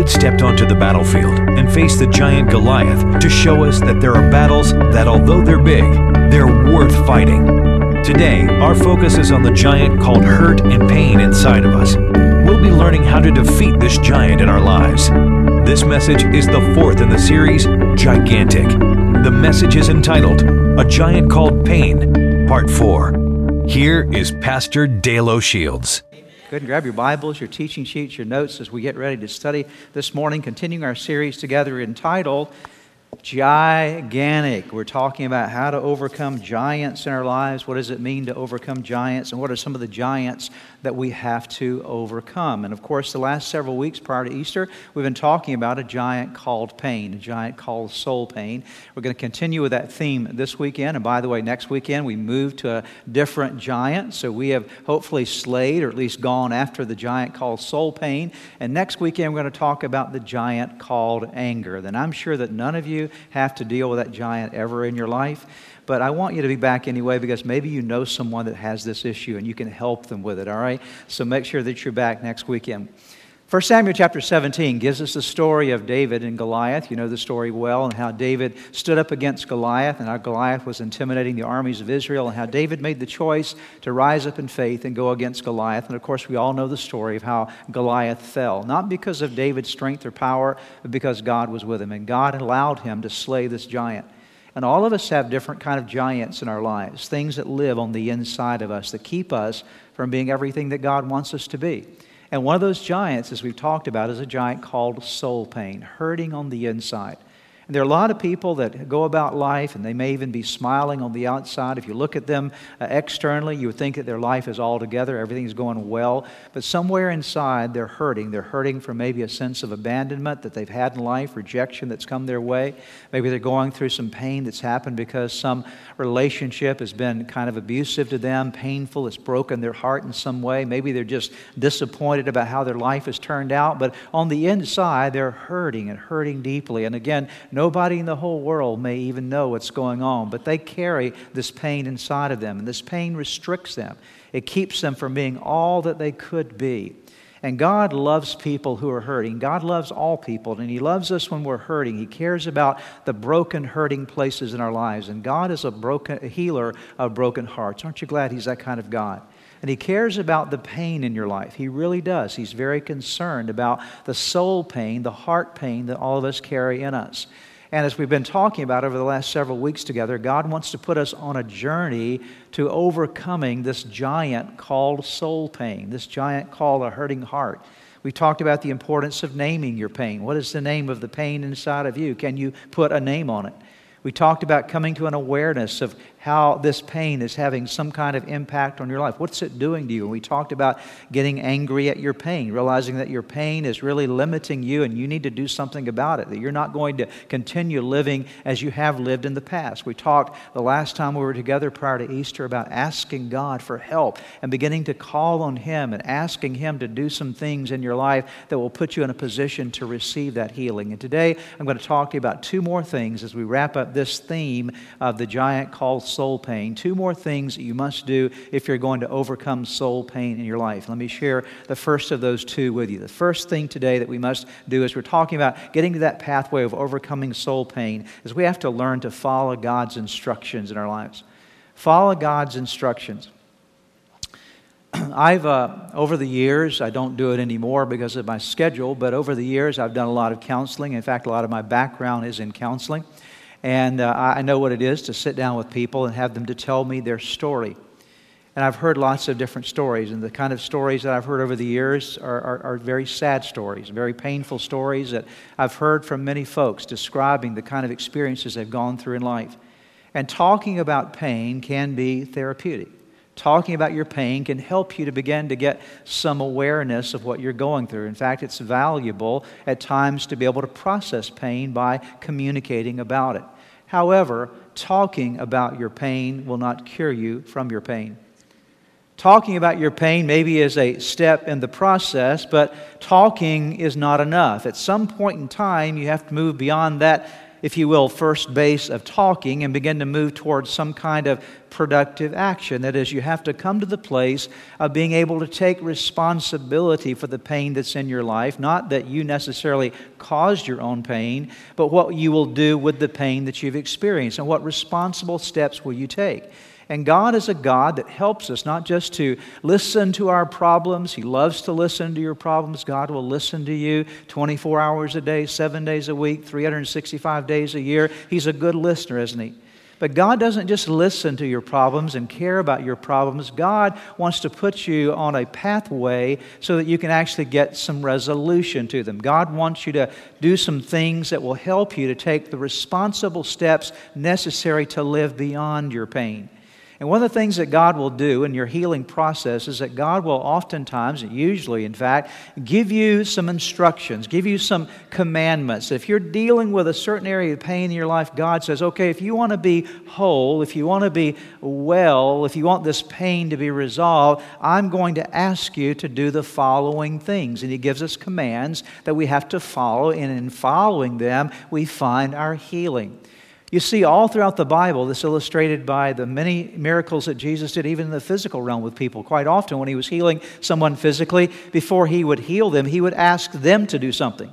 David stepped onto the battlefield and faced the giant Goliath to show us that there are battles that, although they're big, they're worth fighting. Today, our focus is on the giant called hurt and pain inside of us. We'll be learning how to defeat this giant in our lives. This message is the fourth in the series, Gigantic. The message is entitled, A Giant Called Pain, Part 4. Here is Pastor Dale O'Shields. Go ahead and grab your Bibles, your teaching sheets, your notes as we get ready to study this morning, continuing our series together entitled gigantic. We're talking about how to overcome giants in our lives. What does it mean to overcome giants? And what are some of the giants that we have to overcome? And of course, the last several weeks prior to Easter, we've been talking about a giant called pain, a giant called soul pain. We're going to continue with that theme this weekend. And by the way, next weekend, we move to a different giant. So we have hopefully slayed or at least gone after the giant called soul pain. And next weekend, we're going to talk about the giant called anger. Then I'm sure that none of you have to deal with that giant ever in your life. But I want you to be back anyway because maybe you know someone that has this issue and you can help them with it, all right? So make sure that you're back next weekend. 1 Samuel chapter 17 gives us the story of David and Goliath. You know the story well, and how David stood up against Goliath, and how Goliath was intimidating the armies of Israel, and how David made the choice to rise up in faith and go against Goliath. And of course, we all know the story of how Goliath fell, not because of David's strength or power, but because God was with him, and God allowed him to slay this giant. And all of us have different kind of giants in our lives, things that live on the inside of us that keep us from being everything that God wants us to be. And one of those giants, as we've talked about, is a giant called soul pain, hurting on the inside. And there are a lot of people that go about life and they may even be smiling on the outside. If you look at them uh, externally, you would think that their life is all together, everything's going well. But somewhere inside, they're hurting. They're hurting from maybe a sense of abandonment that they've had in life, rejection that's come their way. Maybe they're going through some pain that's happened because some relationship has been kind of abusive to them, painful, it's broken their heart in some way. Maybe they're just disappointed about how their life has turned out. But on the inside, they're hurting and hurting deeply. And again, Nobody in the whole world may even know what's going on, but they carry this pain inside of them, and this pain restricts them. It keeps them from being all that they could be. And God loves people who are hurting. God loves all people, and He loves us when we're hurting. He cares about the broken, hurting places in our lives. And God is a, broken, a healer of broken hearts. Aren't you glad He's that kind of God? And He cares about the pain in your life. He really does. He's very concerned about the soul pain, the heart pain that all of us carry in us. And as we've been talking about over the last several weeks together, God wants to put us on a journey to overcoming this giant called soul pain, this giant called a hurting heart. We talked about the importance of naming your pain. What is the name of the pain inside of you? Can you put a name on it? We talked about coming to an awareness of how this pain is having some kind of impact on your life. What's it doing to you? And we talked about getting angry at your pain, realizing that your pain is really limiting you and you need to do something about it, that you're not going to continue living as you have lived in the past. We talked the last time we were together prior to Easter about asking God for help and beginning to call on Him and asking Him to do some things in your life that will put you in a position to receive that healing. And today I'm going to talk to you about two more things as we wrap up this theme of the giant called soul pain. Two more things that you must do if you're going to overcome soul pain in your life. Let me share the first of those two with you. The first thing today that we must do as we're talking about getting to that pathway of overcoming soul pain is we have to learn to follow God's instructions in our lives. Follow God's instructions. I've, uh, over the years, I don't do it anymore because of my schedule, but over the years, I've done a lot of counseling. In fact, a lot of my background is in counseling. And uh, I know what it is to sit down with people and have them to tell me their story. And I've heard lots of different stories, and the kind of stories that I've heard over the years are, are, are, very sad stories, very painful stories that I've heard from many folks describing the kind of experiences they've gone through in life. And talking about pain can be therapeutic. Talking about your pain can help you to begin to get some awareness of what you're going through. In fact, it's valuable at times to be able to process pain by communicating about it. However, talking about your pain will not cure you from your pain. Talking about your pain maybe is a step in the process, but talking is not enough. At some point in time, you have to move beyond that if you will, first base of talking and begin to move towards some kind of productive action. That is, you have to come to the place of being able to take responsibility for the pain that's in your life. Not that you necessarily caused your own pain, but what you will do with the pain that you've experienced and what responsible steps will you take. And God is a God that helps us not just to listen to our problems, He loves to listen to your problems. God will listen to you 24 hours a day, seven days a week, 365 days a year. He's a good listener, isn't He? But God doesn't just listen to your problems and care about your problems. God wants to put you on a pathway so that you can actually get some resolution to them. God wants you to do some things that will help you to take the responsible steps necessary to live beyond your pain. And one of the things that God will do in your healing process is that God will oftentimes, usually in fact, give you some instructions, give you some commandments. If you're dealing with a certain area of pain in your life, God says, okay, if you want to be whole, if you want to be well, if you want this pain to be resolved, I'm going to ask you to do the following things. And He gives us commands that we have to follow, and in following them, we find our healing. You see, all throughout the Bible, this illustrated by the many miracles that Jesus did, even in the physical realm with people. Quite often, when he was healing someone physically, before he would heal them, he would ask them to do something.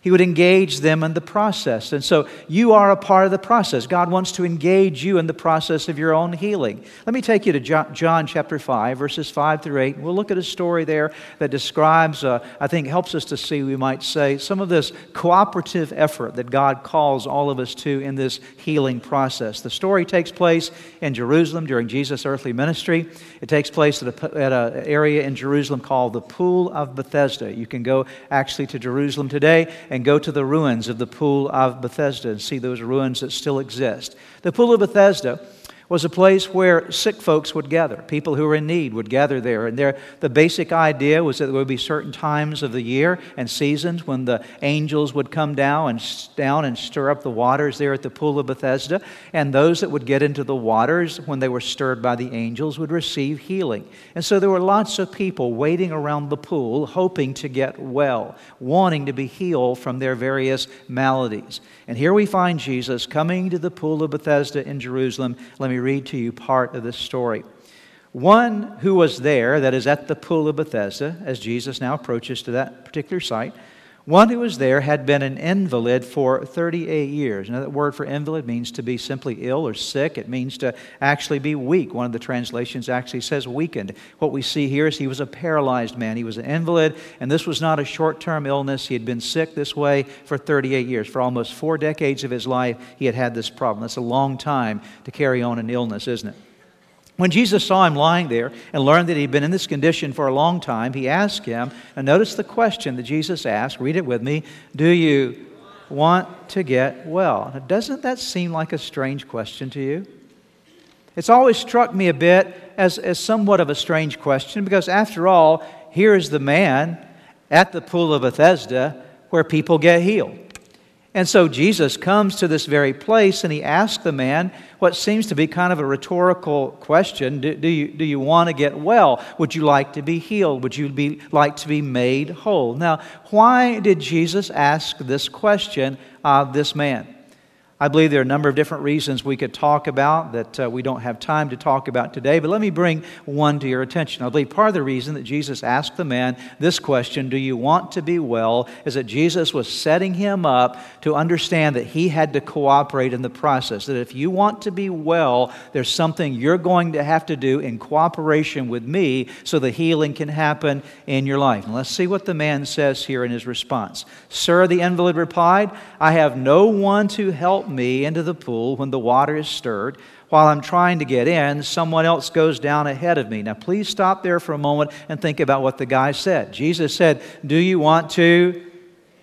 He would engage them in the process. And so you are a part of the process. God wants to engage you in the process of your own healing. Let me take you to John chapter 5, verses 5 through 8. We'll look at a story there that describes, uh, I think, helps us to see, we might say, some of this cooperative effort that God calls all of us to in this healing process. The story takes place in Jerusalem during Jesus' earthly ministry. It takes place at an area in Jerusalem called the Pool of Bethesda. You can go actually to Jerusalem today and go to the ruins of the Pool of Bethesda and see those ruins that still exist. The Pool of Bethesda was a place where sick folks would gather. People who were in need would gather there. And there, the basic idea was that there would be certain times of the year and seasons when the angels would come down and, down and stir up the waters there at the pool of Bethesda. And those that would get into the waters when they were stirred by the angels would receive healing. And so there were lots of people waiting around the pool, hoping to get well, wanting to be healed from their various maladies. And here we find Jesus coming to the pool of Bethesda in Jerusalem. Let me read to you part of this story. One who was there, that is at the pool of Bethesda, as Jesus now approaches to that particular site, one who was there had been an invalid for 38 years. Now, that word for invalid means to be simply ill or sick. It means to actually be weak. One of the translations actually says weakened. What we see here is he was a paralyzed man. He was an invalid, and this was not a short term illness. He had been sick this way for 38 years. For almost four decades of his life, he had had this problem. That's a long time to carry on an illness, isn't it? When Jesus saw him lying there and learned that he'd been in this condition for a long time, he asked him, and notice the question that Jesus asked, read it with me Do you want to get well? Now, doesn't that seem like a strange question to you? It's always struck me a bit as, as somewhat of a strange question because, after all, here is the man at the pool of Bethesda where people get healed. And so Jesus comes to this very place and he asks the man what seems to be kind of a rhetorical question Do, do you, do you want to get well? Would you like to be healed? Would you be, like to be made whole? Now, why did Jesus ask this question of this man? I believe there are a number of different reasons we could talk about that uh, we don't have time to talk about today, but let me bring one to your attention. I believe part of the reason that Jesus asked the man this question, Do you want to be well? is that Jesus was setting him up to understand that he had to cooperate in the process. That if you want to be well, there's something you're going to have to do in cooperation with me so the healing can happen in your life. And let's see what the man says here in his response. Sir, the invalid replied, I have no one to help me into the pool when the water is stirred. While I'm trying to get in, someone else goes down ahead of me. Now, please stop there for a moment and think about what the guy said. Jesus said, Do you want to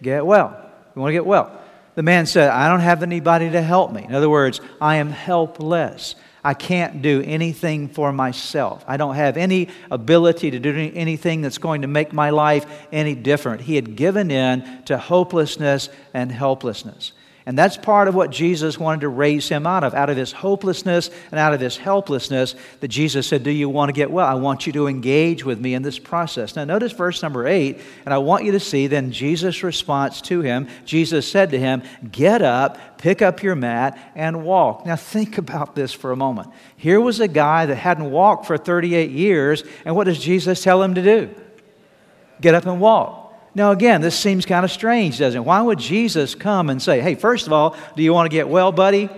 get well? You want to get well? The man said, I don't have anybody to help me. In other words, I am helpless. I can't do anything for myself. I don't have any ability to do anything that's going to make my life any different. He had given in to hopelessness and helplessness. And that's part of what Jesus wanted to raise him out of, out of his hopelessness and out of his helplessness, that Jesus said, Do you want to get well? I want you to engage with me in this process. Now, notice verse number eight, and I want you to see then Jesus' response to him. Jesus said to him, Get up, pick up your mat, and walk. Now, think about this for a moment. Here was a guy that hadn't walked for 38 years, and what does Jesus tell him to do? Get up and walk. Now, again, this seems kind of strange, doesn't it? Why would Jesus come and say, hey, first of all, do you want to get well, buddy?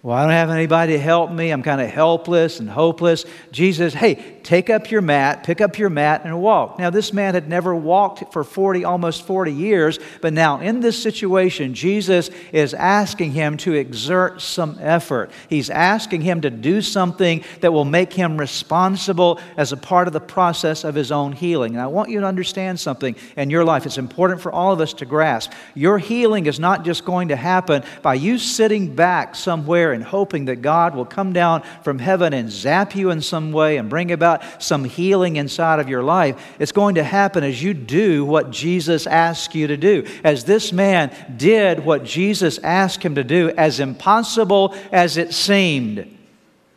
Well, I don't have anybody to help me. I'm kind of helpless and hopeless. Jesus, hey, take up your mat, pick up your mat, and walk. Now, this man had never walked for 40, almost 40 years, but now in this situation, Jesus is asking him to exert some effort. He's asking him to do something that will make him responsible as a part of the process of his own healing. And I want you to understand something in your life. It's important for all of us to grasp. Your healing is not just going to happen by you sitting back somewhere and hoping that God will come down from heaven and zap you in some way and bring about some healing inside of your life. It's going to happen as you do what Jesus asked you to do. As this man did what Jesus asked him to do, as impossible as it seemed.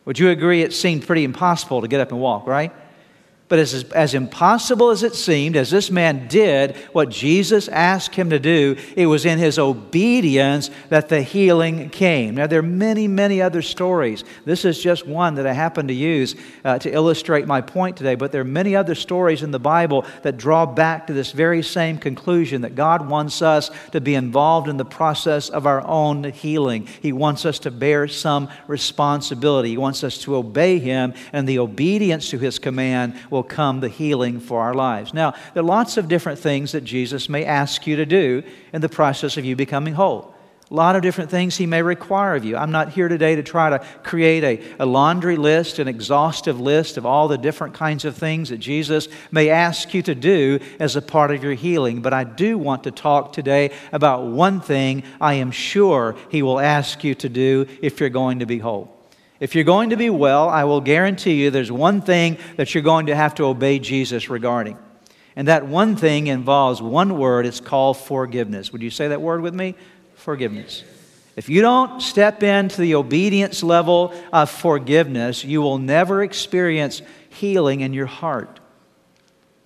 Would you agree it seemed pretty impossible to get up and walk, right? But as, as impossible as it seemed, as this man did what Jesus asked him to do, it was in his obedience that the healing came. Now, there are many, many other stories. This is just one that I happen to use uh, to illustrate my point today, but there are many other stories in the Bible that draw back to this very same conclusion that God wants us to be involved in the process of our own healing. He wants us to bear some responsibility, He wants us to obey Him, and the obedience to His command will will come the healing for our lives. Now, there are lots of different things that Jesus may ask you to do in the process of you becoming whole. A lot of different things he may require of you. I'm not here today to try to create a, a, laundry list, an exhaustive list of all the different kinds of things that Jesus may ask you to do as a part of your healing. But I do want to talk today about one thing I am sure he will ask you to do if you're going to be whole. If you're going to be well, I will guarantee you there's one thing that you're going to have to obey Jesus regarding. And that one thing involves one word. It's called forgiveness. Would you say that word with me? Forgiveness. If you don't step into the obedience level of forgiveness, you will never experience healing in your heart.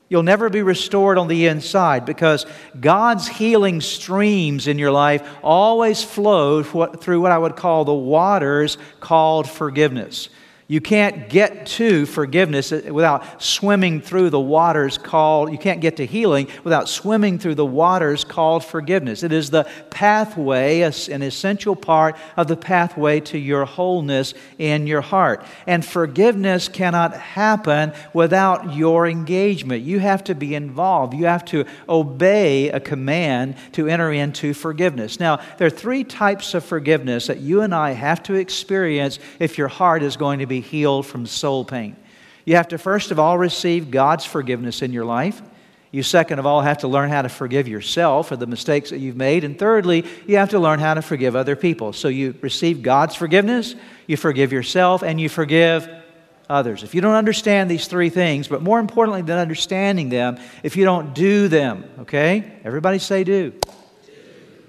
You'll never be restored on the inside because God's healing streams in your life always flow through what I would call the waters called forgiveness. You can't get to forgiveness without swimming through the waters called, you can't get to healing without swimming through the waters called forgiveness. It is the pathway, an essential part of the pathway to your wholeness in your heart. And forgiveness cannot happen without your engagement. You have to be involved, you have to obey a command to enter into forgiveness. Now, there are three types of forgiveness that you and I have to experience if your heart is going to be be healed from soul pain. You have to, first of all, receive God's forgiveness in your life. You, second of all, have to learn how to forgive yourself for the mistakes that you've made. And thirdly, you have to learn how to forgive other people. So you receive God's forgiveness, you forgive yourself, and you forgive others. If you don't understand these three things, but more importantly than understanding them, if you don't do them, okay? Everybody say do.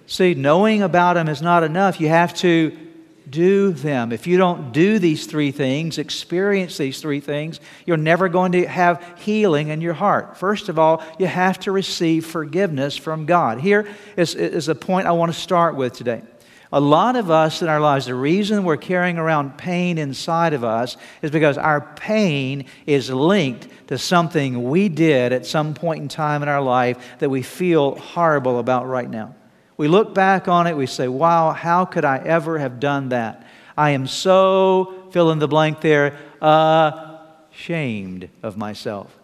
See, knowing about them is not enough. You have to do them. If you don't do these three things, experience these three things, you're never going to have healing in your heart. First of all, you have to receive forgiveness from God. Here is, is a point I want to start with today. A lot of us in our lives, the reason we're carrying around pain inside of us is because our pain is linked to something we did at some point in time in our life that we feel horrible about right now. We look back on it, we say, wow, how could I ever have done that? I am so, fill in the blank there, uh, ashamed of myself.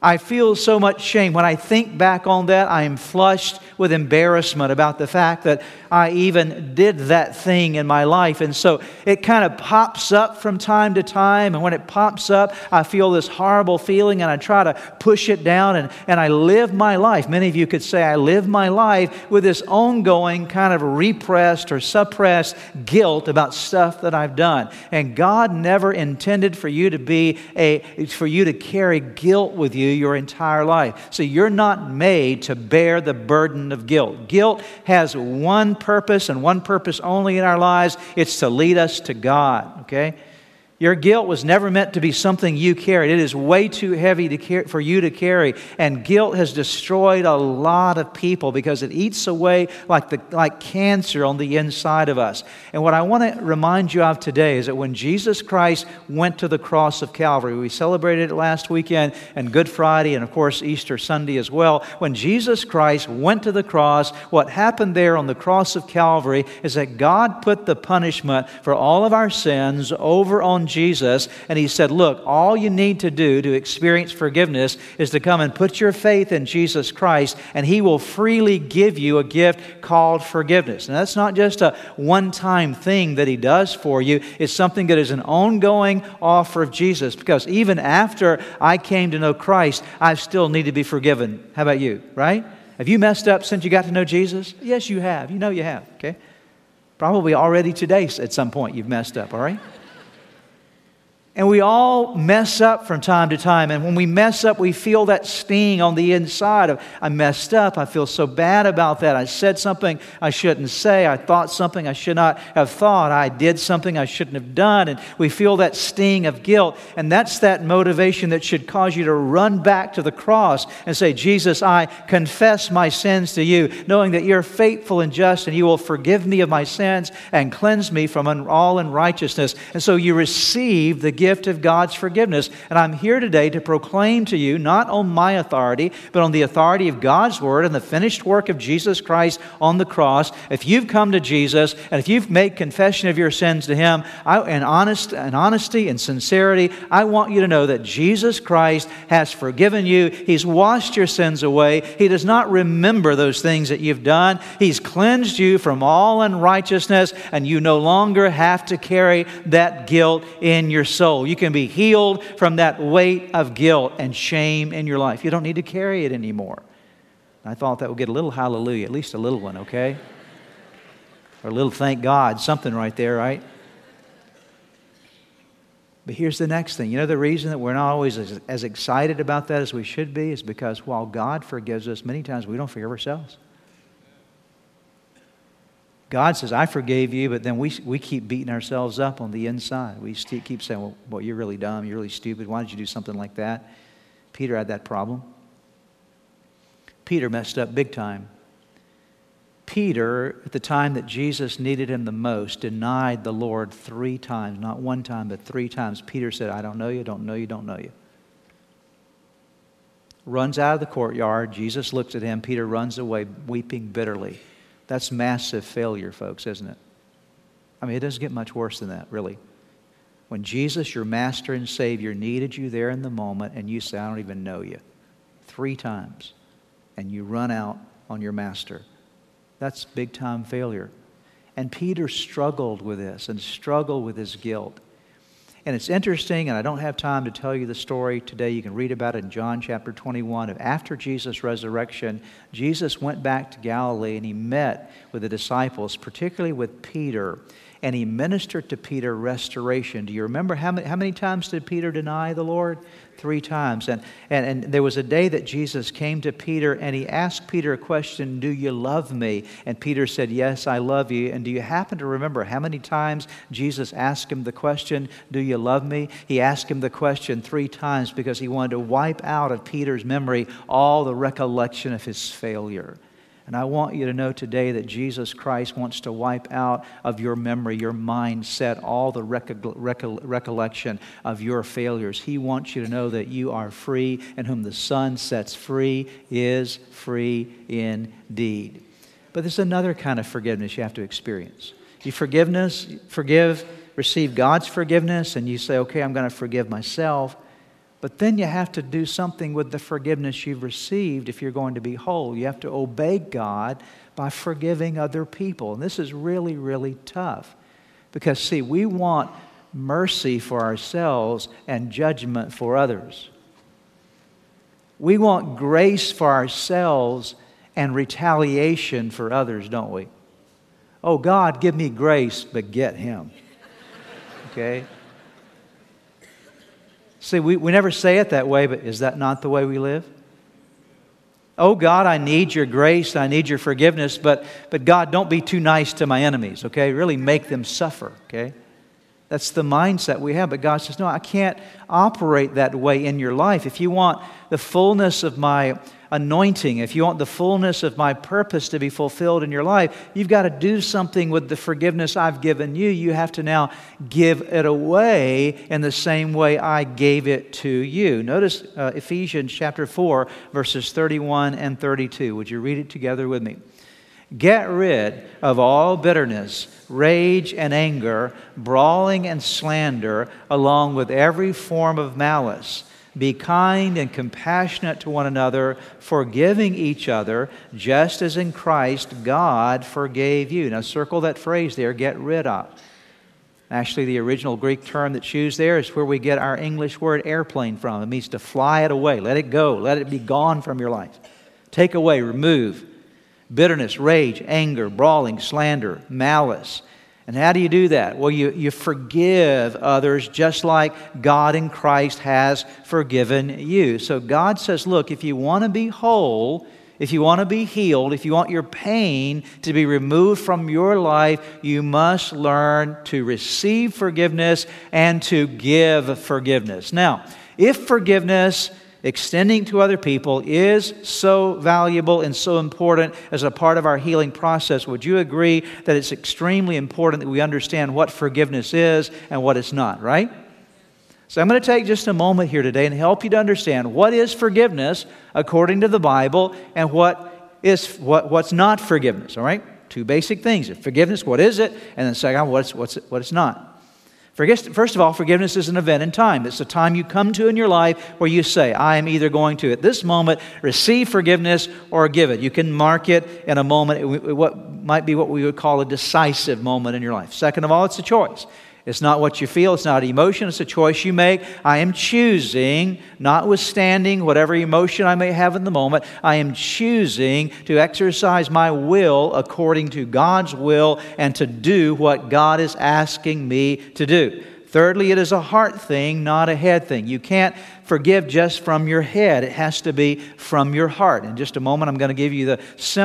I feel so much shame. When I think back on that, I am flushed with embarrassment about the fact that I even did that thing in my life. And so it kind of pops up from time to time. And when it pops up, I feel this horrible feeling and I try to push it down and, and I live my life. Many of you could say I live my life with this ongoing kind of repressed or suppressed guilt about stuff that I've done. And God never intended for you to be a, for you to carry guilt with you your entire life. So you're not made to bear the burden of guilt. Guilt has one purpose and one purpose only in our lives it's to lead us to God, okay? Your guilt was never meant to be something you carried. It is way too heavy to for you to carry. And guilt has destroyed a lot of people because it eats away like, the, like cancer on the inside of us. And what I want to remind you of today is that when Jesus Christ went to the cross of Calvary, we celebrated it last weekend and Good Friday and, of course, Easter Sunday as well. When Jesus Christ went to the cross, what happened there on the cross of Calvary is that God put the punishment for all of our sins over on Jesus, and he said, Look, all you need to do to experience forgiveness is to come and put your faith in Jesus Christ, and he will freely give you a gift called forgiveness. And that's not just a one time thing that he does for you, it's something that is an ongoing offer of Jesus, because even after I came to know Christ, I still need to be forgiven. How about you, right? Have you messed up since you got to know Jesus? Yes, you have. You know you have, okay? Probably already today at some point you've messed up, all right? And we all mess up from time to time. And when we mess up, we feel that sting on the inside of, I messed up. I feel so bad about that. I said something I shouldn't say. I thought something I should not have thought. I did something I shouldn't have done. And we feel that sting of guilt. And that's that motivation that should cause you to run back to the cross and say, Jesus, I confess my sins to you, knowing that you're faithful and just and you will forgive me of my sins and cleanse me from all unrighteousness. And so you receive the gift gift of God's forgiveness. And I'm here today to proclaim to you, not on my authority, but on the authority of God's word and the finished work of Jesus Christ on the cross. If you've come to Jesus and if you've made confession of your sins to Him, I, in, honest, in honesty and sincerity, I want you to know that Jesus Christ has forgiven you. He's washed your sins away. He does not remember those things that you've done. He's cleansed you from all unrighteousness, and you no longer have to carry that guilt in your soul soul. You can be healed from that weight of guilt and shame in your life. You don't need to carry it anymore. I thought that would get a little hallelujah, at least a little one, okay? Or a little thank God, something right there, right? But here's the next thing. You know, the reason that we're not always as, as, excited about that as we should be is because while God forgives us, many times we don't forgive ourselves. God says, I forgave you, but then we, we keep beating ourselves up on the inside. We keep saying, well, well, you're really dumb. You're really stupid. Why did you do something like that? Peter had that problem. Peter messed up big time. Peter, at the time that Jesus needed him the most, denied the Lord three times. Not one time, but three times. Peter said, I don't know you, don't know you, don't know you. Runs out of the courtyard. Jesus looks at him. Peter runs away, weeping bitterly. That's massive failure, folks, isn't it? I mean, it doesn't get much worse than that, really. When Jesus, your master and Savior, needed you there in the moment and you say, I don't even know you, three times, and you run out on your master, that's big time failure. And Peter struggled with this and struggled with his guilt. And it's interesting, and I don't have time to tell you the story today. You can read about it in John chapter 21. Of after Jesus' resurrection, Jesus went back to Galilee and he met with the disciples, particularly with Peter and he ministered to Peter restoration. Do you remember how many, how many times did Peter deny the Lord? Three times. And, and, and there was a day that Jesus came to Peter and he asked Peter a question Do you love me? And Peter said, Yes, I love you. And do you happen to remember how many times Jesus asked him the question, Do you love me? He asked him the question three times because he wanted to wipe out of Peter's memory all the recollection of his failure. And I want you to know today that Jesus Christ wants to wipe out of your memory, your mindset, all the recollection of your failures. He wants you to know that you are free, and whom the Son sets free is free indeed. But there's another kind of forgiveness you have to experience. You forgiveness, forgive, receive God's forgiveness, and you say, okay, I'm going to forgive myself. But then you have to do something with the forgiveness you've received if you're going to be whole. You have to obey God by forgiving other people. And this is really, really tough. Because, see, we want mercy for ourselves and judgment for others. We want grace for ourselves and retaliation for others, don't we? Oh, God, give me grace, but get him. Okay? See, we, we never say it that way, but is that not the way we live? Oh God, I need your grace, I need your forgiveness, but, but God, don't be too nice to my enemies, okay? Really make them suffer, okay? That's the mindset we have. But God says, No, I can't operate that way in your life. If you want the fullness of my anointing, if you want the fullness of my purpose to be fulfilled in your life, you've got to do something with the forgiveness I've given you. You have to now give it away in the same way I gave it to you. Notice uh, Ephesians chapter 4, verses 31 and 32. Would you read it together with me? Get rid of all bitterness, rage and anger, brawling and slander, along with every form of malice. Be kind and compassionate to one another, forgiving each other, just as in Christ God forgave you. Now, circle that phrase there get rid of. Actually, the original Greek term that's used there is where we get our English word airplane from. It means to fly it away, let it go, let it be gone from your life. Take away, remove bitterness, rage, anger, brawling, slander, malice. And how do you do that? Well, you, you forgive others just like God in Christ has forgiven you. So God says, look, if you want to be whole, if you want to be healed, if you want your pain to be removed from your life, you must learn to receive forgiveness and to give forgiveness. Now, if forgiveness extending to other people is so valuable and so important as a part of our healing process. Would you agree that it's extremely important that we understand what forgiveness is and what it's not, right? So I'm going to take just a moment here today and help you to understand what is forgiveness according to the Bible and what is what, what's not forgiveness, all right? Two basic things. Forgiveness, what is it? And then second, what's, what's, what it's not. First of all, forgiveness is an event in time. It's a time you come to in your life where you say, I am either going to, at this moment, receive forgiveness or give it. You can mark it in a moment, what might be what we would call a decisive moment in your life. Second of all, it's a choice. It's not what you feel, it's not emotion, it's a choice you make. I am choosing, notwithstanding whatever emotion I may have in the moment, I am choosing to exercise my will according to God's will and to do what God is asking me to do. Thirdly, it is a heart thing, not a head thing. You can't forgive just from your head, it has to be from your heart. In just a moment, I'm going to give you the,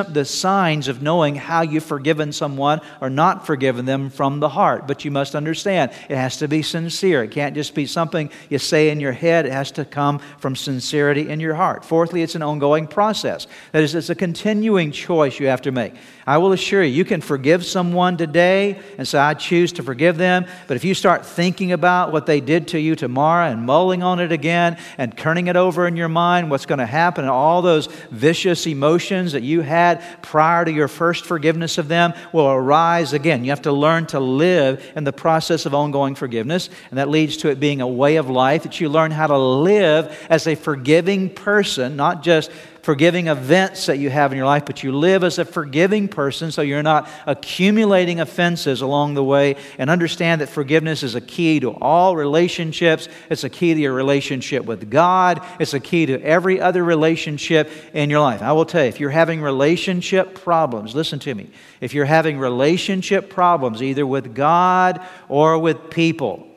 the signs of knowing how you've forgiven someone or not forgiven them from the heart. But you must understand, it has to be sincere. It can't just be something you say in your head, it has to come from sincerity in your heart. Fourthly, it's an ongoing process. That is, it's a continuing choice you have to make. I will assure you, you can forgive someone today and say, I choose to forgive them. But if you start thinking about what they did to you tomorrow and mulling on it again and turning it over in your mind, what's going to happen, and all those vicious emotions that you had prior to your first forgiveness of them will arise again. You have to learn to live in the process of ongoing forgiveness. And that leads to it being a way of life that you learn how to live as a forgiving person, not just forgiving events that you have in your life, but you live as a forgiving person so you're not accumulating offenses along the way. And understand that forgiveness is a key to all relationships. It's a key to your relationship with God, it's a key to every other relationship in your life. I will tell you, if you're having relationship problems, listen to me. If you're having relationship problems, either with God or with people,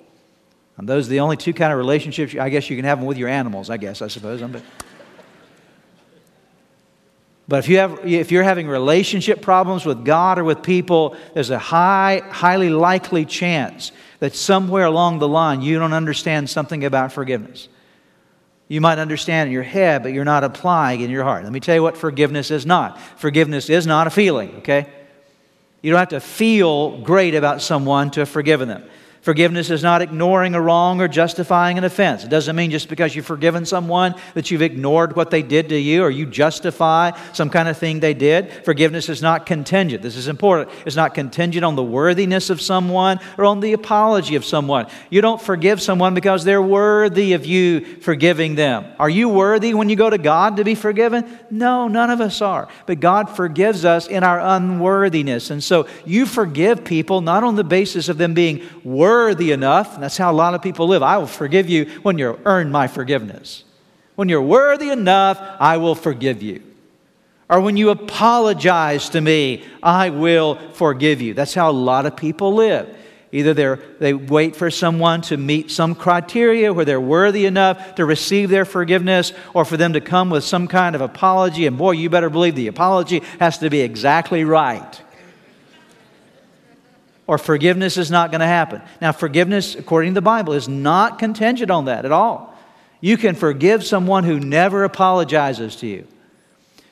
and those are the only two kind of relationships I guess you can have them with your animals, I guess, I suppose. I'm, but if, you have, if you're having relationship problems with God or with people, there's a high, highly likely chance that somewhere along the line you don't understand something about forgiveness. You might understand in your head, but you're not applying in your heart. Let me tell you what forgiveness is not. Forgiveness is not a feeling, okay? You don't have to feel great about someone to have forgiven them. Forgiveness is not ignoring a wrong or justifying an offense. It doesn't mean just because you've forgiven someone that you've ignored what they did to you or you justify some kind of thing they did. Forgiveness is not contingent. This is important. It's not contingent on the worthiness of someone or on the apology of someone. You don't forgive someone because they're worthy of you forgiving them. Are you worthy when you go to God to be forgiven? No, none of us are. But God forgives us in our unworthiness. And so you forgive people not on the basis of them being worthy worthy enough, and that's how a lot of people live. I will forgive you when you earn my forgiveness. When you're worthy enough, I will forgive you. Or when you apologize to me, I will forgive you. That's how a lot of people live. Either they they wait for someone to meet some criteria where they're worthy enough to receive their forgiveness, or for them to come with some kind of apology. And boy, you better believe the apology has to be exactly right. Or forgiveness is not going to happen. Now, forgiveness, according to the Bible, is not contingent on that at all. You can forgive someone who never apologizes to you.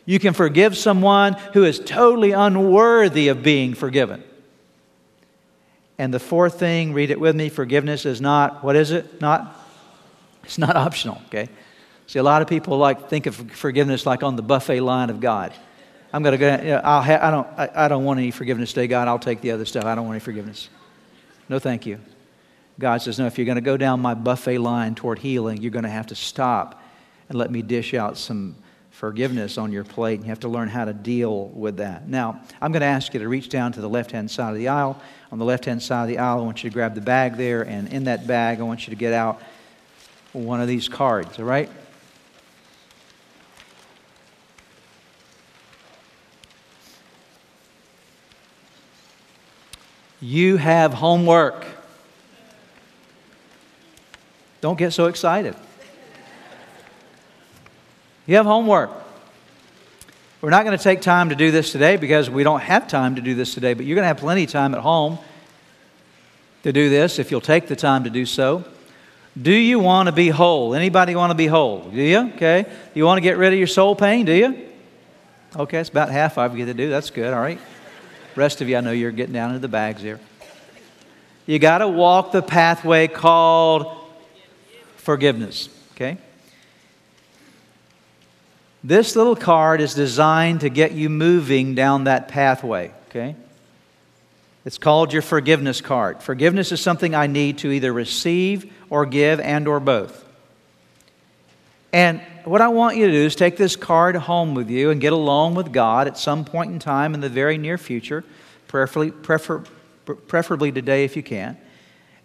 You can forgive someone who is totally unworthy of being forgiven. And the fourth thing, read it with me forgiveness is not, what is it? Not? It's not optional, okay? See, a lot of people like think of forgiveness like on the buffet line of God. I'm going to go, you I'll ha- I, don't, I, I don't want any forgiveness today, God. I'll take the other stuff. I don't want any forgiveness. No, thank you. God says, no, if you're going to go down my buffet line toward healing, you're going to have to stop and let me dish out some forgiveness on your plate. You have to learn how to deal with that. Now, I'm going to ask you to reach down to the left hand side of the aisle. On the left hand side of the aisle, I want you to grab the bag there, and in that bag, I want you to get out one of these cards, all right? You have homework. Don't get so excited. You have homework. We're not going to take time to do this today because we don't have time to do this today, but you're going to have plenty of time at home to do this if you'll take the time to do so. Do you want to be whole? Anybody want to be whole? Do you? Okay. Do you want to get rid of your soul pain? Do you? Okay, it's about half of you that do. That's good. All right. Rest of you, I know you're getting down into the bags here. You got to walk the pathway called forgiveness. Okay? This little card is designed to get you moving down that pathway, okay? It's called your forgiveness card. Forgiveness is something I need to either receive or give and or both. And what I want you to do is take this card home with you and get alone with God at some point in time in the very near future, preferably, prefer, preferably today if you can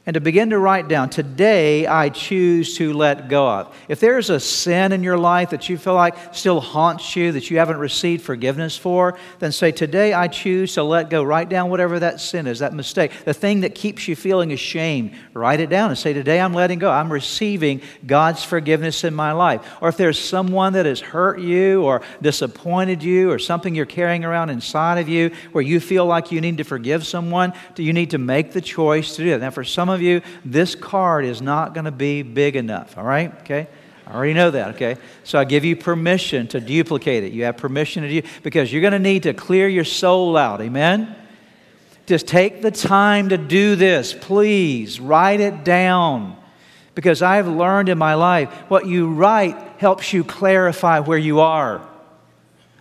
and to begin to write down, today I choose to let go of. If there's a sin in your life that you feel like still haunts you, that you haven't received forgiveness for, then say, Today I choose to let go. Write down whatever that sin is, that mistake, the thing that keeps you feeling ashamed. Write it down and say, Today I'm letting go. I'm receiving God's forgiveness in my life. Or if there's someone that has hurt you or disappointed you or something you're carrying around inside of you where you feel like you need to forgive someone, do you need to make the choice to do that. Now, for some of of you, this card is not going to be big enough, all right? Okay? I already know that, okay? So I give you permission to duplicate it. You have permission to do because you're going to need to clear your soul out. Amen? Just take the time to do this. Please write it down. Because I've learned in my life what you write helps you clarify where you are.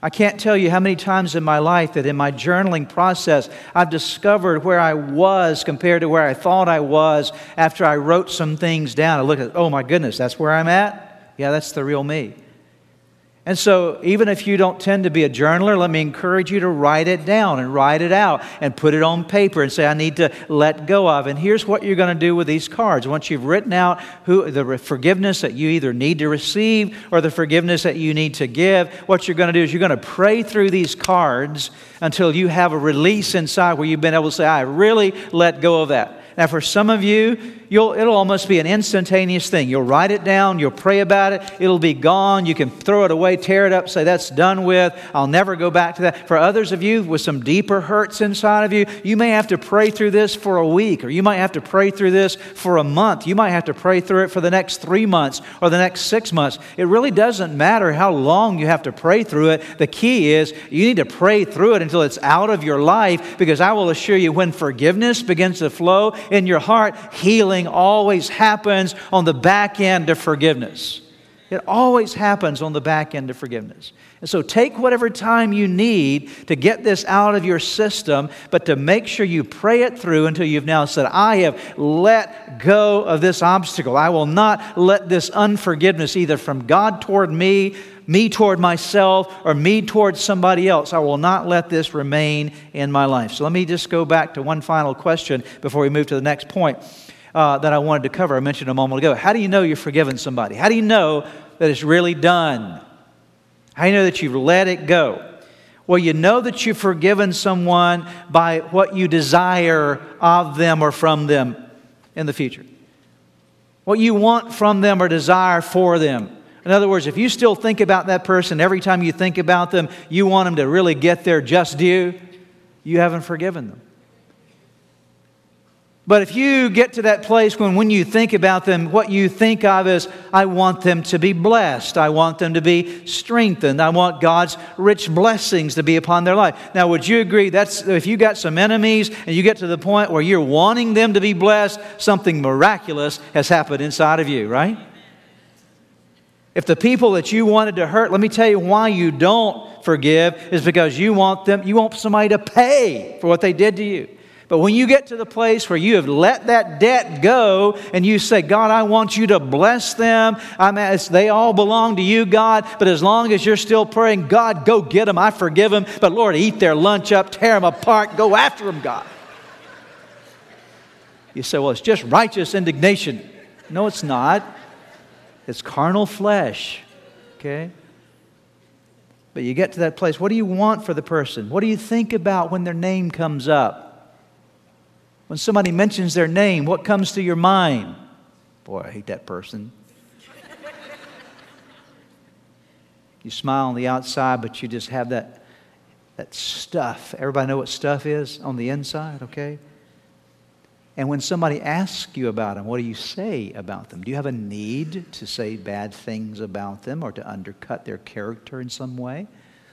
I can't tell you how many times in my life that in my journaling process I've discovered where I was compared to where I thought I was after I wrote some things down. I look at, oh my goodness, that's where I'm at? Yeah, that's the real me. And so, even if you don't tend to be a journaler, let me encourage you to write it down and write it out and put it on paper and say, I need to let go of. And here's what you're going to do with these cards. Once you've written out who, the forgiveness that you either need to receive or the forgiveness that you need to give, what you're going to do is you're going to pray through these cards until you have a release inside where you've been able to say, I really let go of that. Now, for some of you, it'll almost be an instantaneous thing. You'll write it down, you'll pray about it, it'll be gone. You can throw it away, tear it up, say, That's done with. I'll never go back to that. For others of you with some deeper hurts inside of you, you may have to pray through this for a week, or you might have to pray through this for a month. You might have to pray through it for the next three months or the next six months. It really doesn't matter how long you have to pray through it. The key is you need to pray through it until it's out of your life, because I will assure you, when forgiveness begins to flow, in your heart, healing always happens on the back end of forgiveness. It always happens on the back end of forgiveness. And so take whatever time you need to get this out of your system, but to make sure you pray it through until you've now said, I have let go of this obstacle. I will not let this unforgiveness, either from God toward me me toward myself or me towards somebody else. I will not let this remain in my life. So let me just go back to one final question before we move to the next point uh, that I wanted to cover. I mentioned a moment ago. How do you know you're forgiven somebody? How do you know that it's really done? How do you know that you've let it go? Well, you know that you've forgiven someone by what you desire of them or from them in the future. What you want from them or desire for them. In other words, if you still think about that person every time you think about them, you want them to really get their just due, you haven't forgiven them. But if you get to that place when, when you think about them, what you think of is, I want them to be blessed. I want them to be strengthened. I want God's rich blessings to be upon their life. Now, would you agree that's if you got some enemies and you get to the point where you're wanting them to be blessed, something miraculous has happened inside of you, right? If the people that you wanted to hurt, let me tell you why you don't forgive is because you want them, you want somebody to pay for what they did to you. But when you get to the place where you have let that debt go and you say, God, I want you to bless them. I'm as, they all belong to you, God. But as long as you're still praying, God, go get them. I forgive them. But Lord, eat their lunch up, tear them apart, go after them, God. You say, well, it's just righteous indignation. No, it's not. It's carnal flesh. Okay? But you get to that place. What do you want for the person? What do you think about when their name comes up? When somebody mentions their name, what comes to your mind? Boy, I hate that person. you smile on the outside, but you just have that, that stuff. Everybody know what stuff is on the inside, okay? And when somebody asks you about them, what do you say about them? Do you have a need to say bad things about them or to undercut their character in some way?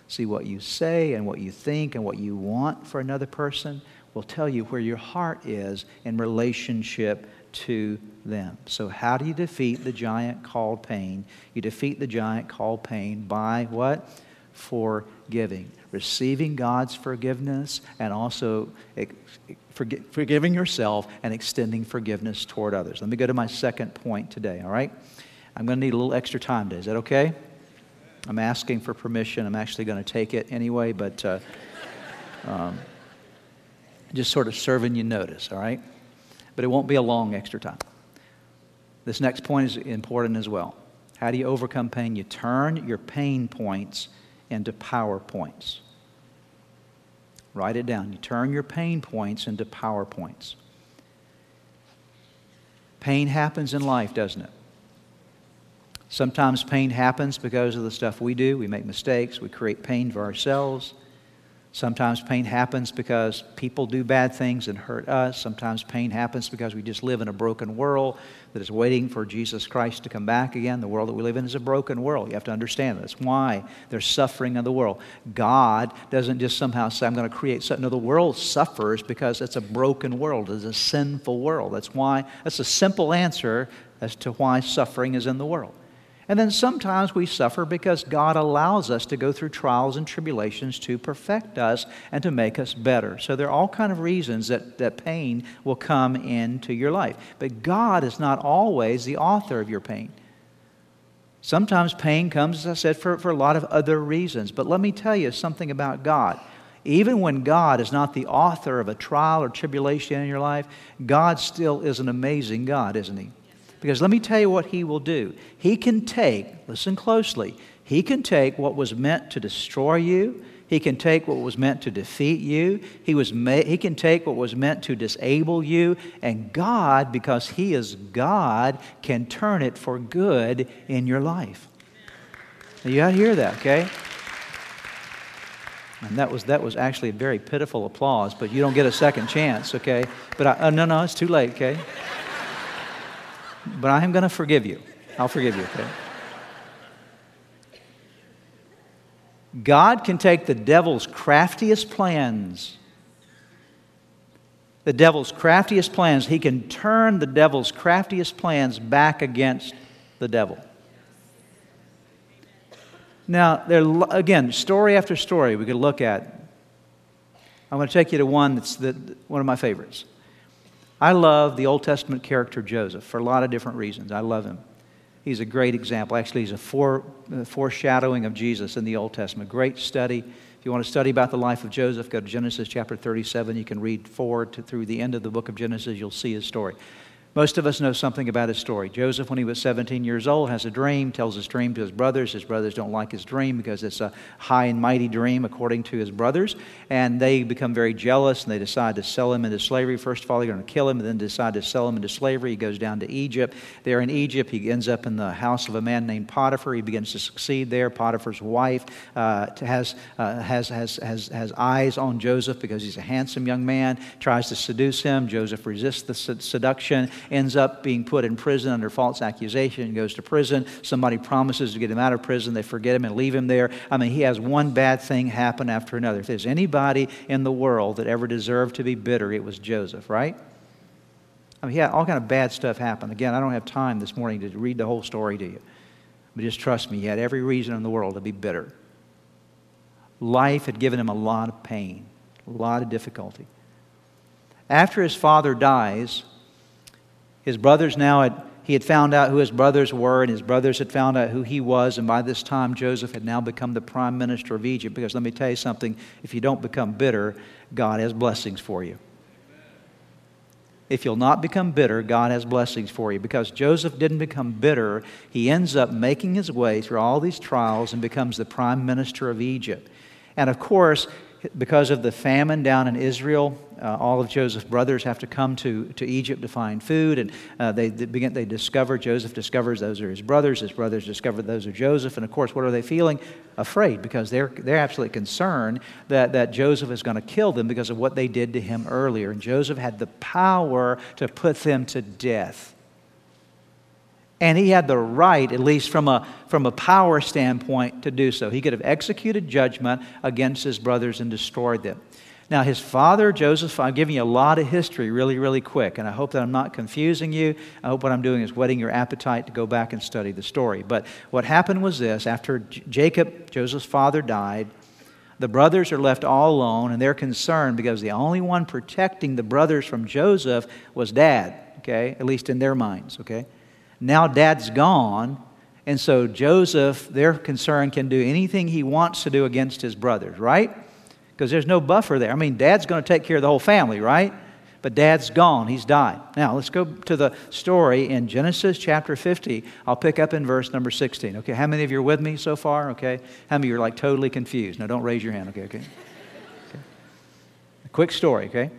See what you say and what you think and what you want for another person will tell you where your heart is in relationship to them. So, how do you defeat the giant called pain? You defeat the giant called pain by what? Forgiving. Receiving God's forgiveness and also forgiving yourself and extending forgiveness toward others. Let me go to my second point today, all right? I'm going to need a little extra time today. Is that okay? I'm asking for permission. I'm actually going to take it anyway, but. Uh, um, just sort of serving you notice, all right? But it won't be a long extra time. This next point is important as well. How do you overcome pain? You turn your pain points into power points. Write it down. You turn your pain points into power points. Pain happens in life, doesn't it? Sometimes pain happens because of the stuff we do. We make mistakes, we create pain for ourselves. Sometimes pain happens because people do bad things and hurt us. Sometimes pain happens because we just live in a broken world that is waiting for Jesus Christ to come back again. The world that we live in is a broken world. You have to understand that's why there's suffering in the world. God doesn't just somehow say, I'm going to create something. No, the world suffers because it's a broken world, it's a sinful world. That's why, that's a simple answer as to why suffering is in the world. And then sometimes we suffer because God allows us to go through trials and tribulations to perfect us and to make us better. So there are all kind of reasons that, that pain will come into your life. But God is not always the author of your pain. Sometimes pain comes, as I said, for, for a lot of other reasons. But let me tell you something about God. Even when God is not the author of a trial or tribulation in your life, God still is an amazing God, isn't He? Because let me tell you what he will do. He can take, listen closely, he can take what was meant to destroy you. He can take what was meant to defeat you. He, was ma- he can take what was meant to disable you. And God, because He is God, can turn it for good in your life. Now, you got to hear that, okay? And that was, that was actually a very pitiful applause, but you don't get a second chance, okay? But I, uh, no, no, it's too late, okay? But I am going to forgive you. I'll forgive you, okay? God can take the devil's craftiest plans, the devil's craftiest plans, he can turn the devil's craftiest plans back against the devil. Now, there, again, story after story we could look at. I'm going to take you to one that's the, one of my favorites. I love the Old Testament character Joseph for a lot of different reasons. I love him. He's a great example. Actually, he's a fore, uh, foreshadowing of Jesus in the Old Testament. Great study. If you want to study about the life of Joseph, go to Genesis chapter 37. You can read forward to, through the end of the book of Genesis. You'll see his story. Most of us know something about his story. Joseph, when he was 17 years old, has a dream, tells his dream to his brothers. His brothers don't like his dream because it's a high and mighty dream, according to his brothers. And they become very jealous and they decide to sell him into slavery. First of all, they're going to kill him and then decide to sell him into slavery. He goes down to Egypt. There in Egypt, he ends up in the house of a man named Potiphar. He begins to succeed there. Potiphar's wife uh, has, uh, has, has, has, has eyes on Joseph because he's a handsome young man, tries to seduce him. Joseph resists the seduction ends up being put in prison under false accusation, goes to prison. Somebody promises to get him out of prison. They forget him and leave him there. I mean, he has one bad thing happen after another. If there's anybody in the world that ever deserved to be bitter, it was Joseph, right? I mean, had all kind of bad stuff happen. Again, I don't have time this morning to read the whole story to you. But just trust me, he had every reason in the world to be bitter. Life had given him a lot of pain, a lot of difficulty. After his father dies, his brothers now had, he had found out who his brothers were, and his brothers had found out who he was. And by this time, Joseph had now become the prime minister of Egypt. Because let me tell you something if you don't become bitter, God has blessings for you. If you'll not become bitter, God has blessings for you. Because Joseph didn't become bitter, he ends up making his way through all these trials and becomes the prime minister of Egypt. And of course, because of the famine down in Israel, uh, all of Joseph's brothers have to come to, to Egypt to find food, and uh, they, they, begin, they discover, Joseph discovers those are his brothers, his brothers discover those are Joseph, and of course, what are they feeling? Afraid, because they're, they're absolutely concerned that, that Joseph is going to kill them because of what they did to him earlier. And Joseph had the power to put them to death. And he had the right, at least from a, from a power standpoint, to do so. He could have executed judgment against his brothers and destroyed them. Now, his father, Joseph, I'm giving you a lot of history really, really quick, and I hope that I'm not confusing you. I hope what I'm doing is whetting your appetite to go back and study the story. But what happened was this after Jacob, Joseph's father, died, the brothers are left all alone, and they're concerned because the only one protecting the brothers from Joseph was dad, okay? At least in their minds, okay? Now dad's gone, and so Joseph, their concern, can do anything he wants to do against his brothers, right? Because there's no buffer there. I mean, dad's going to take care of the whole family, right? But dad's gone, he's died. Now, let's go to the story in Genesis chapter 50. I'll pick up in verse number 16. Okay, how many of you are with me so far? Okay, how many of you are like totally confused? Now, don't raise your hand, okay? Okay. okay. A quick story, okay?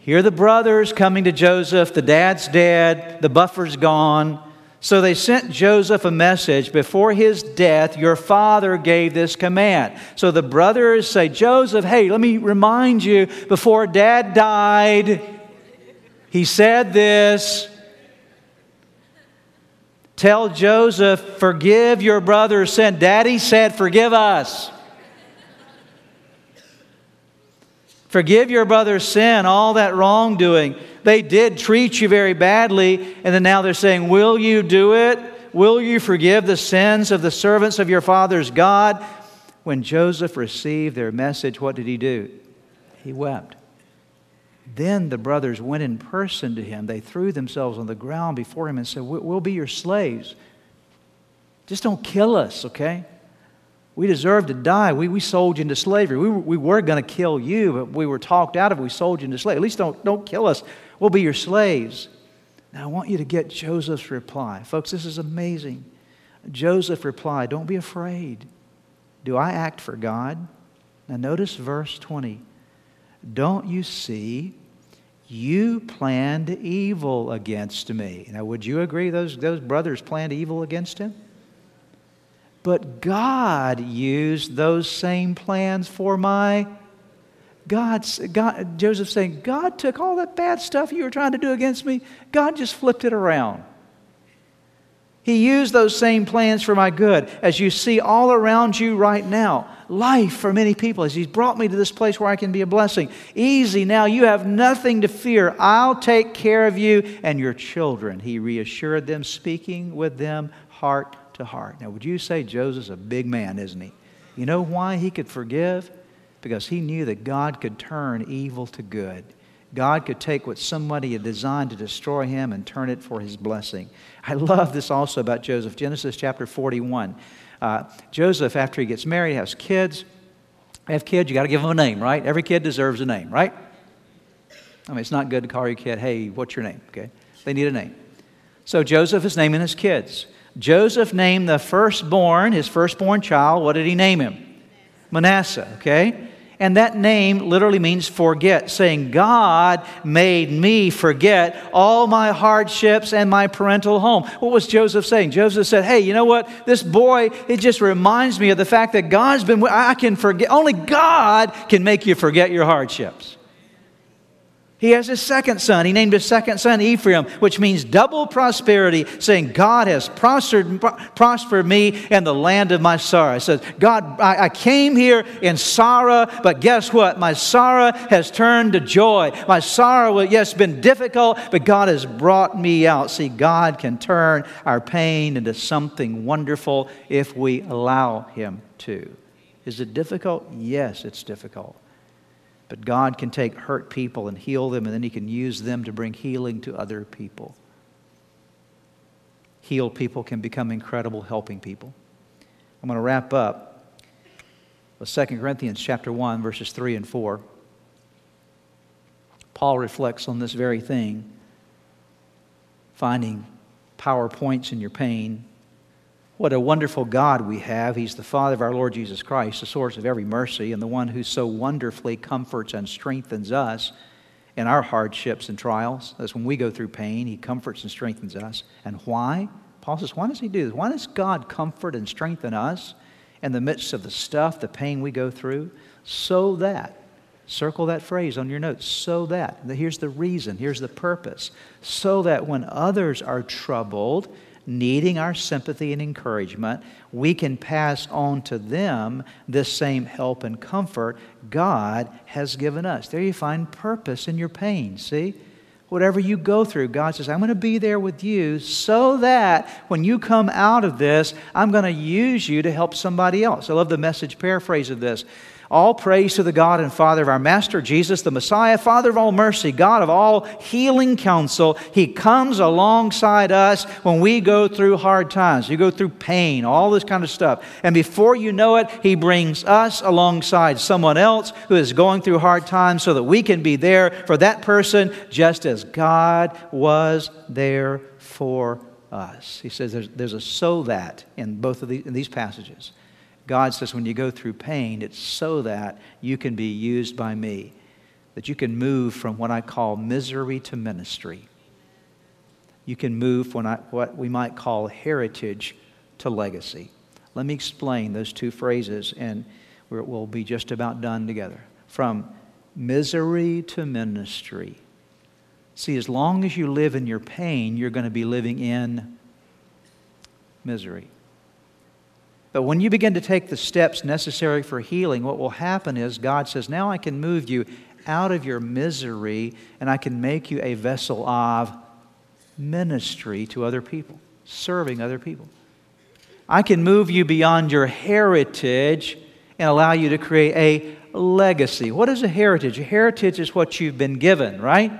Here the brothers coming to Joseph. The dad's dead, the buffer's gone. So they sent Joseph a message before his death, your father gave this command. So the brothers say, Joseph, hey, let me remind you, before dad died, he said this. Tell Joseph, forgive your brother's sin. Daddy said, forgive us. Forgive your brother's sin, all that wrongdoing. They did treat you very badly, and then now they're saying, Will you do it? Will you forgive the sins of the servants of your father's God? When Joseph received their message, what did he do? He wept. Then the brothers went in person to him. They threw themselves on the ground before him and said, We'll be your slaves. Just don't kill us, okay? We deserve to die. We, we sold you into slavery. We, we were going to kill you, but we were talked out of it. We sold you into slavery. At least don't, don't kill us. We'll be your slaves. Now, I want you to get Joseph's reply. Folks, this is amazing. Joseph replied, Don't be afraid. Do I act for God? Now, notice verse 20. Don't you see? You planned evil against me. Now, would you agree those, those brothers planned evil against him? But God used those same plans for my God's, God, Joseph saying, God took all that bad stuff you were trying to do against me, God just flipped it around. He used those same plans for my good. As you see all around you right now, life for many people, as He's brought me to this place where I can be a blessing. Easy now, you have nothing to fear. I'll take care of you and your children. He reassured them, speaking with them heart to heart. Now, would you say Joseph's a big man, isn't he? You know why he could forgive? Because he knew that God could turn evil to good. God could take what somebody had designed to destroy him and turn it for his blessing. I love this also about Joseph. Genesis chapter 41. Uh, Joseph, after he gets married, has kids. Have kids, you got to give them a name, right? Every kid deserves a name, right? I mean, it's not good to call your kid, hey, what's your name? Okay? They need a name. So Joseph is naming his kids. Joseph named the firstborn, his firstborn child, what did he name him? Manasseh, okay? And that name literally means forget, saying, God made me forget all my hardships and my parental home. What was Joseph saying? Joseph said, Hey, you know what? This boy, it just reminds me of the fact that God's been, I can forget, only God can make you forget your hardships. He has his second son. He named his second son Ephraim, which means double prosperity, saying, God has prospered, prospered me in the land of my sorrow. He says, God, I, I came here in sorrow, but guess what? My sorrow has turned to joy. My sorrow, yes, been difficult, but God has brought me out. See, God can turn our pain into something wonderful if we allow Him to. Is it difficult? Yes, it's difficult. But God can take hurt people and heal them, and then He can use them to bring healing to other people. Healed people can become incredible helping people. I'm going to wrap up with 2 Corinthians chapter 1, verses 3 and 4. Paul reflects on this very thing, finding power points in your pain what a wonderful God we have. He's the Father of our Lord Jesus Christ, the source of every mercy, and the one who so wonderfully comforts and strengthens us in our hardships and trials. That's when we go through pain, He comforts and strengthens us. And why? Paul says, why does He do this? Why does God comfort and strengthen us in the midst of the stuff, the pain we go through? So that, circle that phrase on your notes, so that, here's the reason, here's the purpose, so that when others are troubled, needing our sympathy and encouragement, we can pass on to them this same help and comfort God has given us. There you find purpose in your pain, see? Whatever you go through, God says, I'm going to be there with you so that when you come out of this, I'm going to use you to help somebody else. I love the message paraphrase of this. All praise to the God and Father of our Master Jesus, the Messiah, Father of all mercy, God of all healing counsel. He comes alongside us when we go through hard times. You go through pain, all this kind of stuff. And before you know it, He brings us alongside someone else who is going through hard times so that we can be there for that person just as God was there for us. He says there's, there's a so that in both of in these passages. God says, when you go through pain, it's so that you can be used by me, that you can move from what I call misery to ministry. You can move from what we might call heritage to legacy. Let me explain those two phrases, and we'll be just about done together. From misery to ministry. See, as long as you live in your pain, you're going to be living in misery. But when you begin to take the steps necessary for healing, what will happen is God says, Now I can move you out of your misery and I can make you a vessel of ministry to other people, serving other people. I can move you beyond your heritage and allow you to create a legacy. What is a heritage? A heritage is what you've been given, right?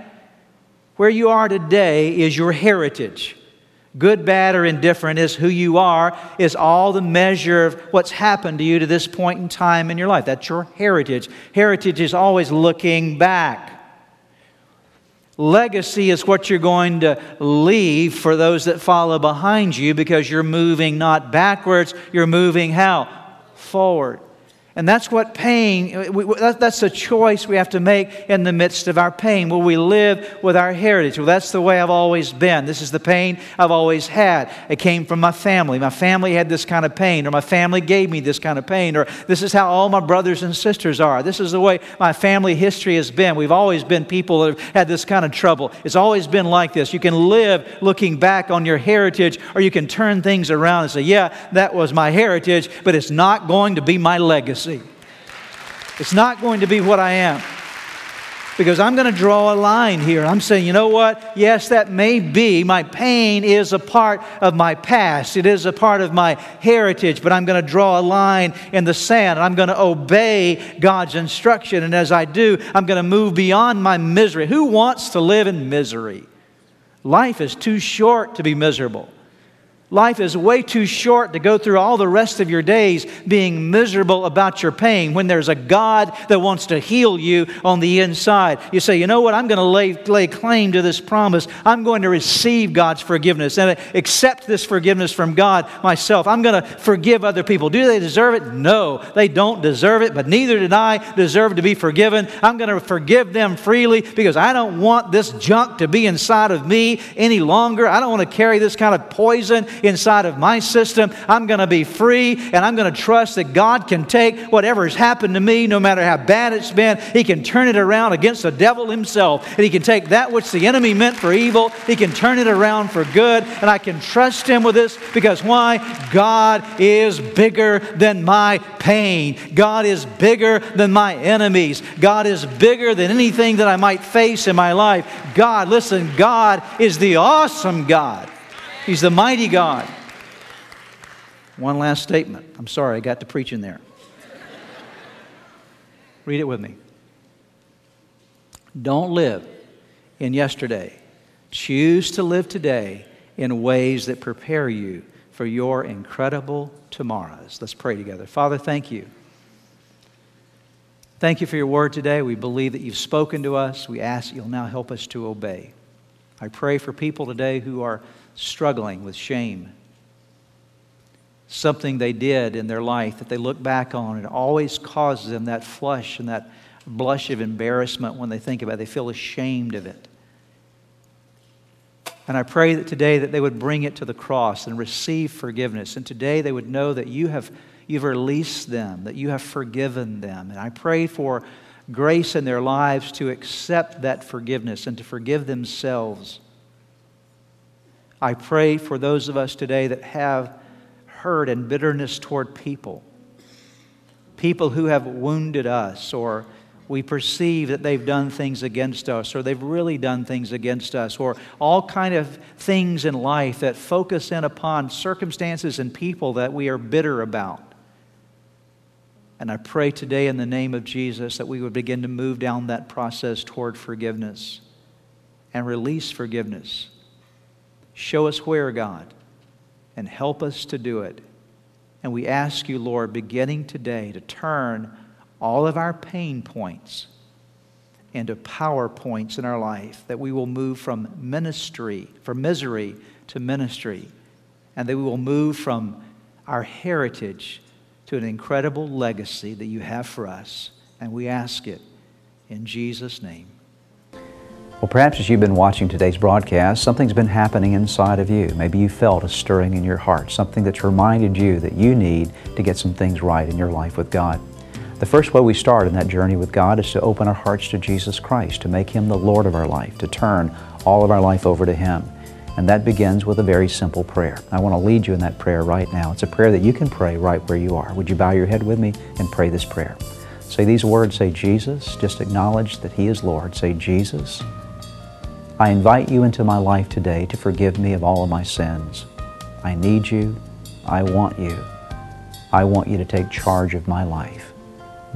Where you are today is your heritage good, bad, or indifferent, is who you are, is all the measure of what's happened to you to this point in time in your life. That's your heritage. Heritage is always looking back. Legacy is what you're going to leave for those that follow behind you because you're moving not backwards, you're moving how? Forward. And that's what pain, that's a choice we have to make in the midst of our pain. Will we live with our heritage? Well, that's the way I've always been. This is the pain I've always had. It came from my family. My family had this kind of pain, or my family gave me this kind of pain, or this is how all my brothers and sisters are. This is the way my family history has been. We've always been people that have had this kind of trouble. It's always been like this. You can live looking back on your heritage, or you can turn things around and say, yeah, that was my heritage, but it's not going to be my legacy. It's not going to be what I am. Because I'm going to draw a line here. I'm saying, you know what? Yes, that may be. My pain is a part of my past, it is a part of my heritage, but I'm going to draw a line in the sand. I'm going to obey God's instruction. And as I do, I'm going to move beyond my misery. Who wants to live in misery? Life is too short to be miserable. Life is way too short to go through all the rest of your days being miserable about your pain when there's a God that wants to heal you on the inside. You say, you know what? I'm going to lay, lay claim to this promise. I'm going to receive God's forgiveness and accept this forgiveness from God myself. I'm going to forgive other people. Do they deserve it? No, they don't deserve it, but neither did I deserve to be forgiven. I'm going to forgive them freely because I don't want this junk to be inside of me any longer. I don't want to carry this kind of poison inside of my system. I'm going to be free and I'm going to trust that God can take whatever has happened to me, no matter how bad it's been, He can turn it around against the devil himself. And He can take that which the enemy meant for evil, He can turn it around for good. And I can trust Him with this because why? God is bigger than my pain. God is bigger than my enemies. God is bigger than anything that I might face in my life. God, listen, God is the awesome God. He's the mighty God. One last statement. I'm sorry, I got to preach in there. Read it with me. Don't live in yesterday. Choose to live today in ways that prepare you for your incredible tomorrows. Let's pray together. Father, thank you. Thank you for your word today. We believe that you've spoken to us. We ask that you'll now help us to obey. I pray for people today who are struggling with shame. Something they did in their life that they look back on and always causes them that flush and that blush of embarrassment when they think about it. They feel ashamed of it. And I pray that today that they would bring it to the cross and receive forgiveness. And today they would know that you have you've released them, that you have forgiven them. And I pray for grace in their lives to accept that forgiveness and to forgive themselves. I pray for those of us today that have hurt and bitterness toward people, people who have wounded us, or we perceive that they've done things against us, or they've really done things against us, or all kind of things in life that focus in upon circumstances and people that we are bitter about. And I pray today in the name of Jesus that we would begin to move down that process toward forgiveness and release forgiveness Show us where, God, and help us to do it. And we ask you, Lord, beginning today, to turn all of our pain points into power points in our life, that we will move from ministry, from misery to ministry, and that we will move from our heritage to an incredible legacy that you have for us. And we ask it in Jesus' name. Well, perhaps as you've been watching today's broadcast, something's been happening inside of you. Maybe you felt a stirring in your heart, something that's reminded you that you need to get some things right in your life with God. The first way we start in that journey with God is to open our hearts to Jesus Christ, to make Him the Lord of our life, to turn all of our life over to Him. And that begins with a very simple prayer. I want to lead you in that prayer right now. It's a prayer that you can pray right where you are. Would you bow your head with me and pray this prayer? Say these words, say Jesus, just acknowledge that He is Lord. Say Jesus, I invite you into my life today to forgive me of all of my sins. I need you. I want you. I want you to take charge of my life.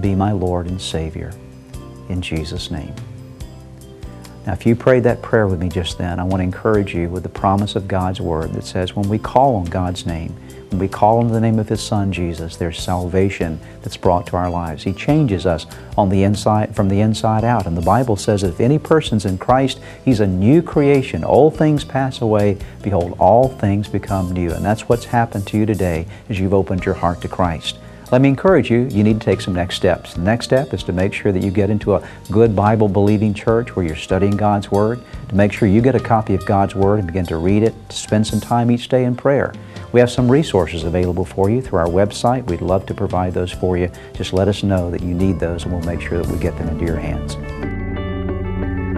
Be my Lord and Savior. In Jesus' name. Now, if you prayed that prayer with me just then, I want to encourage you with the promise of God's Word that says when we call on God's name, we call on the name of His Son, Jesus, there's salvation that's brought to our lives. He changes us on the inside, from the inside out. And the Bible says that if any person's in Christ, he's a new creation. Old things pass away. Behold, all things become new. And that's what's happened to you today as you've opened your heart to Christ. Let me encourage you, you need to take some next steps. The next step is to make sure that you get into a good Bible believing church where you're studying God's Word, to make sure you get a copy of God's Word and begin to read it, to spend some time each day in prayer. We have some resources available for you through our website. We'd love to provide those for you. Just let us know that you need those and we'll make sure that we get them into your hands.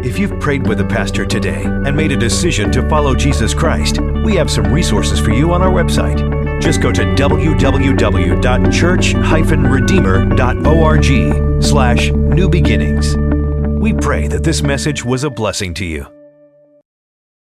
If you've prayed with a pastor today and made a decision to follow Jesus Christ, we have some resources for you on our website. Just go to www.church-redeemer.org slash new beginnings. We pray that this message was a blessing to you.